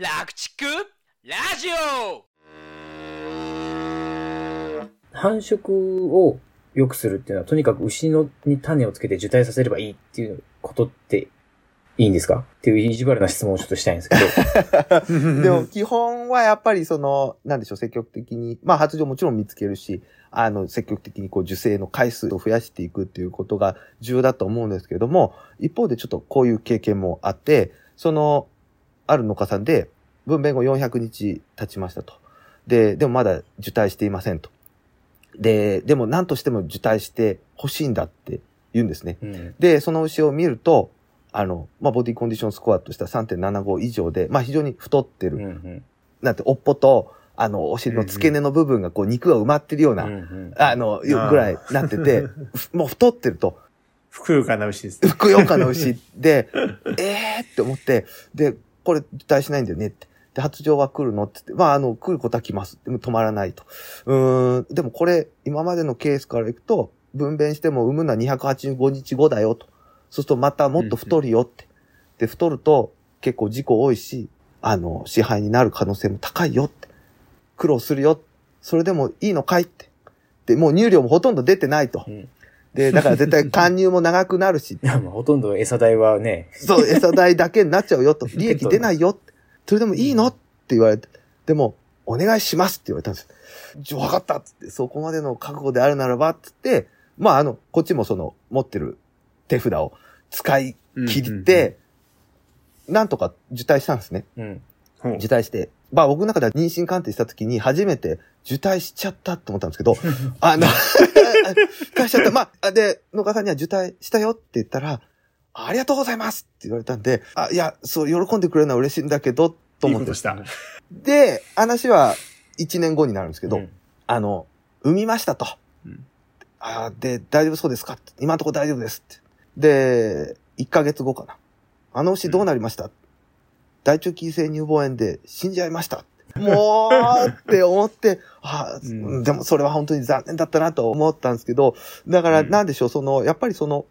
楽畜ラジオ繁殖を良くするっていうのは、とにかく牛のに種をつけて受胎させればいいっていうことっていいんですか？っていう意地悪な質問をちょっとしたいんですけど。でも基本はやっぱりその、なんでしょう、積極的に、まあ発情もちろん見つけるし、あの、積極的にこう受精の回数を増やしていくっていうことが重要だと思うんですけれども、一方でちょっとこういう経験もあって、その、ある農家さんで、分娩後400日経ちましたと。で、でもまだ受胎していませんと。で、でも何としても受胎して欲しいんだって言うんですね。うんで、その牛を見ると、あの、まあ、ボディコンディションスコアとしては3.75以上で、まあ、非常に太ってる。うんうんなんて、おっぽと、あの、お尻の付け根の部分が、こう、肉が埋まってるような、うんうんあの、ぐらいなってて、ふ もう太ってると、ふくよかな牛ですね。ふくよかな牛で、えーって思って、で、これ、受胎しないんだよねって。で、発情は来るのって言って、まあ、あの、来ることは来ます。でも止まらないと。うん、でもこれ、今までのケースからいくと、分娩しても産むのは285日後だよと。そうするとまたもっと太るよって。で、太ると結構事故多いし、あの、支配になる可能性も高いよって。苦労するよ。それでもいいのかいって。で、もう乳量もほとんど出てないとう。んで、だから絶対貫入も長くなるし。いやまあほとんど餌代はね、そう、餌代だけになっちゃうよと。利益出ないよ。それでもいいの？って言われて。でも、お願いしますって言われたんです。じゃあ分かったっつって、そこまでの覚悟であるならば、つって、まあ、あの、こっちもその、持ってる手札を使い切って、なんとか受胎したんですね。うん。受胎して。まあ僕の中では妊娠鑑定した時に初めて受胎しちゃったって思ったんですけど、あの、受胎しちゃった。まあ、で、農家さんには受胎したよって言ったら、ありがとうございますって言われたんで、あ、いや、そう、喜んでくれるのは嬉しいんだけど、と思って。した。で、話は1年後になるんですけど、うんあの、産みましたと。うんあで、大丈夫そうですか？今のところ大丈夫ですって。で、1ヶ月後かな。あの牛どうなりました、大腸菌性乳房炎で死んじゃいました。もうって思って、あ、うんでもそれは本当に残念だったなと思ったんですけど、だからうんなんでしょう、その、やっぱりその、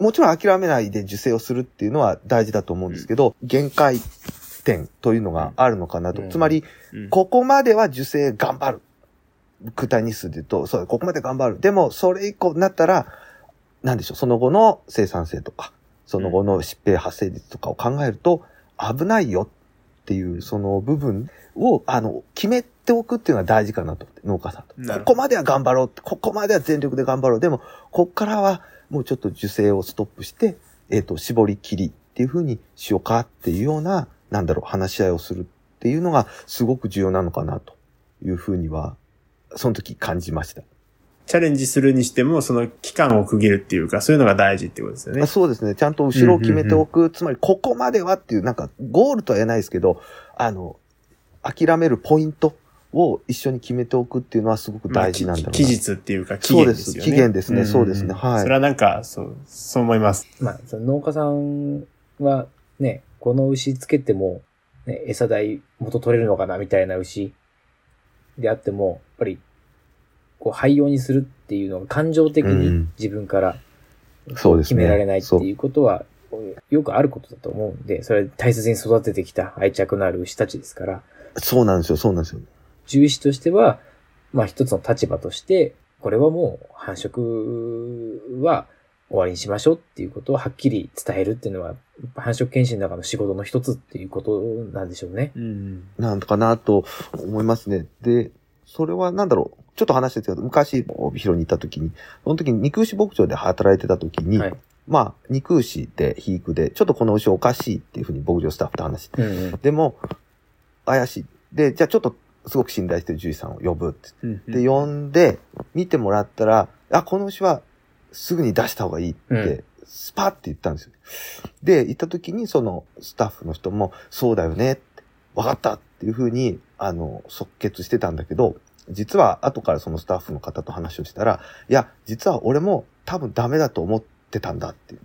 もちろん諦めないで受精をするっていうのは大事だと思うんですけど、限界点というのがあるのかなと。うんつまり、うんここまでは受精頑張る。具体日数で言うと、そう、ここまで頑張る。でも、それ以降になったら、なんでしょう、その後の生産性とか、その後の疾病発生率とかを考えると、危ないよっていう、その部分を、あの、決めておくっていうのが大事かなと思って、農家さんと。ここまでは頑張ろうって、ここまでは全力で頑張ろう。でも、こっからは、もうちょっと受精をストップして、えっ、と、絞り切りっていう風にしようかっていうような、なんだろう、話し合いをするっていうのがすごく重要なのかなというふうには、その時感じました。チャレンジするにしても、その期間を区切るっていうか、そういうのが大事っていうことですよねあ。そうですね。ちゃんと後ろを決めておく。つまり、ここまではっていう、なんか、ゴールとは言えないですけど、あの、諦めるポイントを一緒に決めておくっていうのはすごく大事なんだろうな。まあき期日っていうか、期そうで限ですすよね。期限ですねんそうですねはいそれはなんか、そう、そう思います。まあ、その農家さんはね、この牛つけても、ね、餌代元取れるのかなみたいな牛であっても、やっぱり、こう、廃用にするっていうのが感情的にうん自分からそうですね決められないっていうことは、よくあることだと思うんで、それは大切に育ててきた愛着のある牛たちですから、そうなんですよ、そうなんですよ。獣医師としては、まあ一つの立場として、これはもう繁殖は終わりにしましょうっていうことをはっきり伝えるっていうのは、繁殖検診の中の仕事の一つっていうことなんでしょうね。うん。なんとかなと思いますね。で、それはなんだろう。ちょっと話ですけど、昔、帯広に行った時に、その時に肉牛牧場で働いてた時に、はい。まあ、肉牛で肥育で、ちょっとこの牛おかしいっていうふうに牧場スタッフと話して、うんうん。でも、怪しい。で、じゃあちょっとすごく信頼してる獣医さんを呼ぶって。うんで、呼んで、見てもらったら、あ、この牛はすぐに出した方がいいって、うんスパって言ったんですよ。で、行った時にそのスタッフの人も、そうだよねって、わかったっていうふうに、あの、即決してたんだけど、実は後からそのスタッフの方と話をしたら、いや、実は俺も多分ダメだと思ってたんだっていう。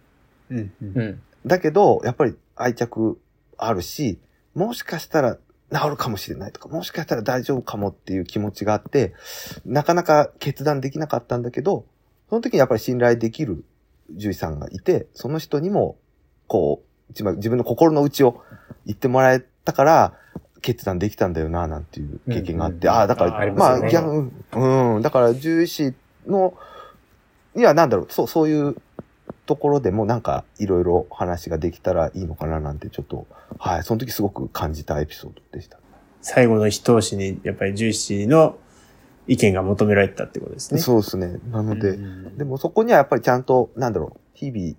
うんうんうん。だけど、やっぱり愛着あるし、もしかしたら治るかもしれないとか、もしかしたら大丈夫かもっていう気持ちがあって、なかなか決断できなかったんだけど、その時にやっぱり信頼できる獣医さんがいて、その人にも、こう、一番自分の心の内を言ってもらえたから、決断できたんだよな、なんていう経験があって、うんうんああ、だから、ありまあ、ますよね逆、うん、だから、獣医師の、いや、なんだろう、そう、そういうところでもなんか、いろいろ話ができたらいいのかな、なんて、ちょっと、はい、その時すごく感じたエピソードでした。最後の一押しに、やっぱり重視の意見が求められてたってことですね。そうですね。なので、うんでもそこにはやっぱりちゃんと、なんだろう、日々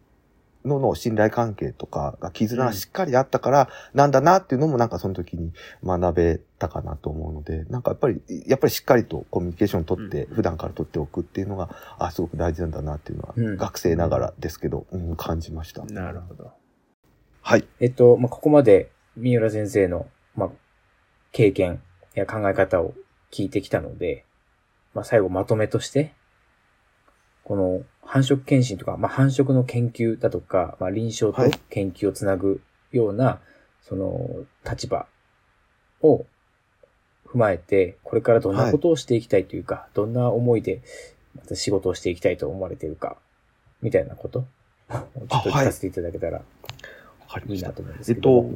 のの信頼関係とかが絆がしっかりあったから、なんだなっていうのもなんかその時に学べたかなと思うので、なんかやっぱり、やっぱりしっかりとコミュニケーションを取って、うん普段から取っておくっていうのが、あ、すごく大事なんだなっていうのは、うん学生ながらですけど、うん、感じました。なるほど。はい。えっと、まあ、ここまで三浦先生の、まあ、経験や考え方を聞いてきたので、まあ、最後まとめとして、この繁殖検診とか、まあ、繁殖の研究だとか、まあ、臨床とはい研究をつなぐような、その立場を踏まえて、これからどんなことをしていきたいというか、どんな思いでまた仕事をしていきたいと思われているか、みたいなことをちょっと聞かせていただけたらいいな。と思うんですえっ。と、そ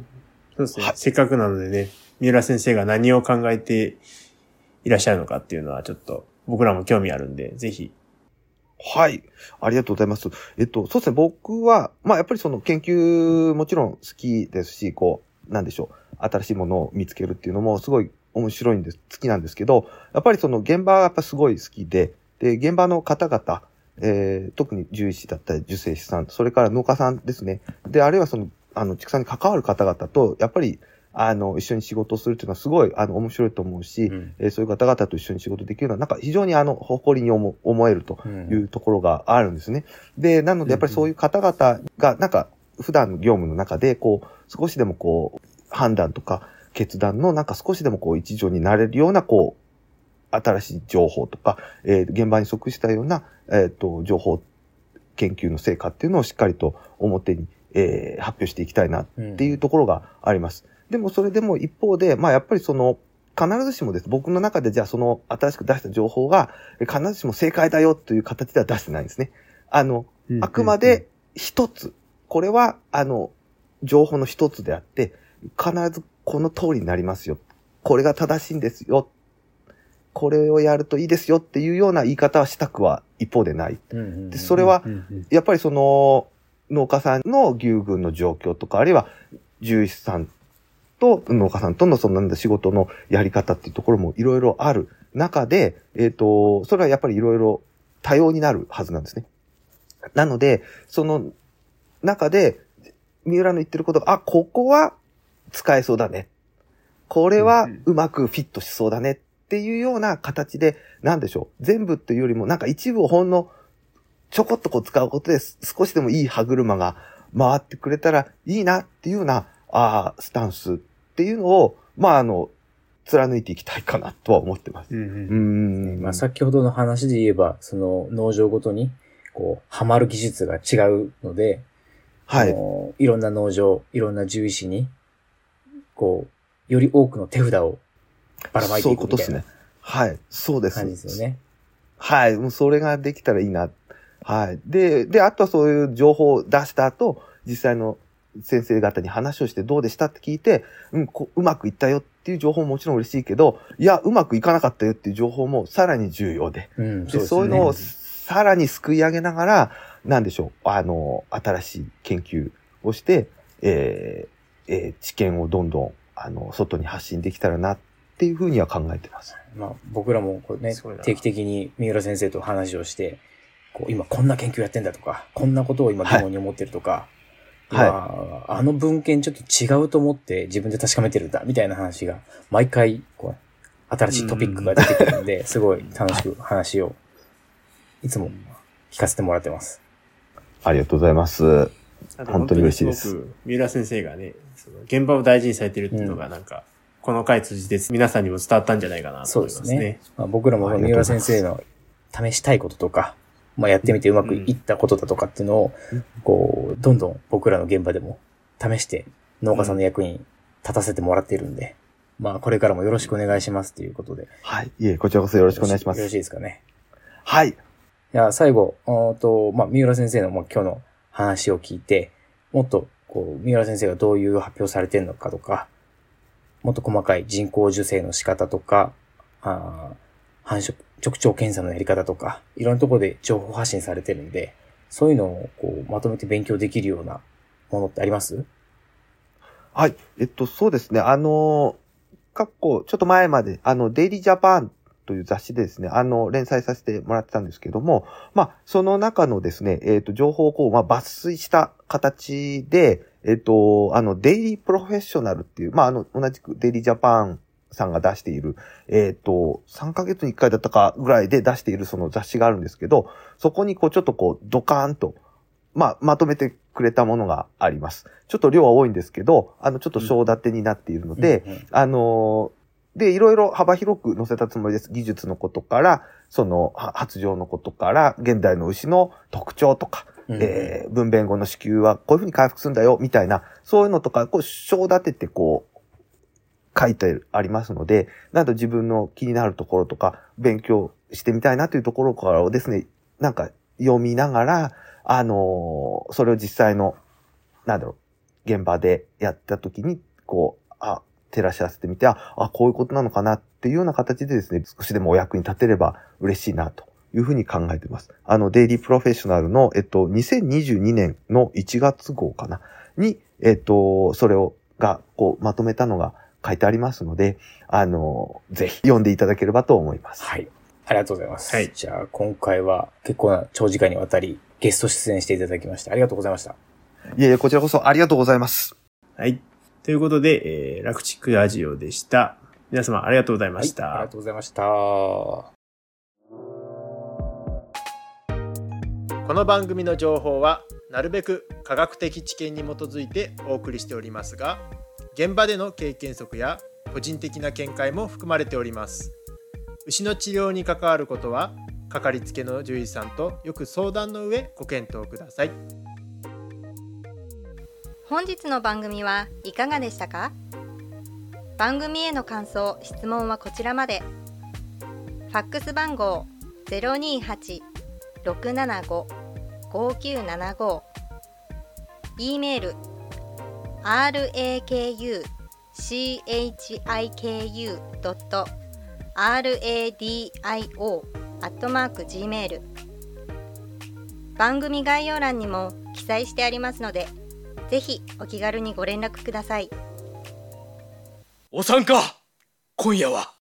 うですね。はいせっかくなのでね、三浦先生が何を考えていらっしゃるのかっていうのはちょっと僕らも興味あるんで、ぜひ。はい。ありがとうございます。えっと、そうですね。僕は、まあ、やっぱりその研究もちろん好きですし、こう、なんでしょう。新しいものを見つけるっていうのもすごい面白いんです。好きなんですけど、やっぱりその現場がやっぱすごい好きで、で、現場の方々、えー、特に獣医師だったり、受精師さん、それから農家さんですね。で、あるいはその、あの、畜産に関わる方々と、やっぱり、あの、一緒に仕事をするっていうのはすごい、あの、面白いと思うし、うんえーそういう方々と一緒に仕事できるのは、なんか非常にあの、誇りに思思えるとうんいうところがあるんですね。で、なのでやっぱりそういう方々が、なんか、普段の業務の中で、こう、少しでもこう、判断とか決断のなんか少しでもこう、一助になれるような、こう、新しい情報とか、えー現場に即したような、えっ、と、情報研究の成果っていうのをしっかりと表に、えー発表していきたいなっていうところがあります。でもそれでも一方で、まあやっぱりその、必ずしもです。僕の中でじゃあその新しく出した情報がえ必ずしも正解だよという形では出してないんですね。あの、あくまで一つ。これは、あの、情報の一つであって、必ずこの通りになりますよ。これが正しいんですよ。これをやるといいですよっていうような言い方はしたくは一方でない。でそれはやっぱりその農家さんの牛群の状況とか、あるいは獣医師さんと農家さんとのそのなんだ仕事のやり方っていうところもいろいろある中で、えっ、と、それはやっぱりいろいろ多様になるはずなんですね。なので、その中で、三浦の言ってることが、あ、ここは使えそうだね。これはうまくフィットしそうだねっていうような形で、なんでしょう。全部っていうよりも、なんか一部をほんのちょこっとこう使うことで少しでもいい歯車が回ってくれたらいいなっていうような、あースタンスっていうのを、まああの、貫いていきたいかなとは思ってます。うんううんん。まあ、先ほどの話で言えば、その農場ごとに、こう、ハマる技術が違うので、はい。いろんな農場、いろんな獣医師に、こう、より多くの手札をばらまいてそういいうくみたいなことですね。はい。そうです。感じですよね。はい。もうそれができたらいいな。はい。で、で、あとはそういう情報を出した後、実際の先生方に話をしてどうでしたって聞いて、うん、こうまくいったよっていう情報ももちろん嬉しいけど、いや、うまくいかなかったよっていう情報もさらに重要で、うん、でそうですね。そういうのをさらにすくい上げながら、なんでしょう、あの、新しい研究をして、えーえー知見をどんどん、あの、外に発信できたらなっていうふうには考えてます。まあ、僕らもこうね定期的に三浦先生と話をして、こう今こんな研究やってんだとか、こんなことを今疑問に思ってるとか、はい今あの文献ちょっと違うと思って自分で確かめてるんだみたいな話が毎回こう新しいトピックが出てくるんで、すごい楽しく話をいつも聞かせてもらってます。ありがとうございます。本当に嬉しいです三浦先生がね、その現場を大事にされてるっていうのがなんか、この回通じて皆さんにも伝わったんじゃないかなとそう思いますね。ですね。まあ、僕らも三浦先生の試したいこととか、まあ、やってみてうまくいったことだとかっていうのを、こう、どんどん僕らの現場でも試して農家さんの役に立たせてもらっているんで、まあ、これからもよろしくお願いしますということで。よはい。いえ、こちらこそよろしくお願いします。よろしいですかね。はい。いや、最後、おーと、まあ、三浦先生の、まあ、今日の話を聞いて、もっと、こう、三浦先生がどういう発表されてるのかとか、もっと細かい人工授精の仕方とか、あー繁殖、直腸検査のやり方とか、いろんなところで情報発信されてるんで、そういうのをこうまとめて勉強できるようなものってあります？はい。えっと、そうですね。あの、過去、ちょっと前まで、あの、デイリージャパンという雑誌でですね、あの、連載させてもらってたんですけども、まあ、その中のですね、えっと、情報をこう、まあ、抜粋した形で、えっと、あの、デイリープロフェッショナルっていう、まあ、あの、同じくデイリージャパンさんが出している、えっと、3ヶ月に1回だったかぐらいで出しているその雑誌があるんですけど、そこにこう、ちょっとこう、ドカーンと、まあ、まとめてくれたものがあります。ちょっと量は多いんですけど、あの、ちょっと章立てになっているので、うんうんあのーで、いろいろ幅広く載せたつもりです。技術のことから、その、は発情のことから、現代の牛の特徴とか、うんえー分娩後の子宮はこういうふうに回復するんだよ、みたいな、そういうのとか、こう、章立ててこう、書いてありますので、なんと自分の気になるところとか、勉強してみたいなというところからをですね、なんか読みながら、あのーそれを実際の、なんだろう、現場でやった時に、こう、あ、照らし合わせてみて、あ、あ、こういうことなのかなっていうような形でですね、少しでもお役に立てれば嬉しいなというふうに考えています。あの、デイリープロフェッショナルの、えっと、2022年の1月号かな、に、えっと、それを、が、こう、まとめたのが書いてありますので、あの、ぜひ読んでいただければと思います。はい。ありがとうございます。はいじゃあ、今回は結構な長時間にわたりゲスト出演していただきましてありがとうございました。いえいえ、こちらこそありがとうございます。はい。ということで、えー、楽チックラジオでした。皆様ありがとうございました。はい、ありがとうございました。この番組の情報はなるべく科学的知見に基づいてお送りしておりますが現場での経験則や個人的な見解も含まれております。牛の治療に関わることはかかりつけの獣医さんとよく相談の上ご検討ください。本日の番組はいかがでしたか？番組への感想・質問はこちらまで。ファックス番号028-675-5975 e メール rakuchiku.radio.gmail 番組概要欄にも記載してありますのでぜひお気軽にご連絡ください。お参加今夜は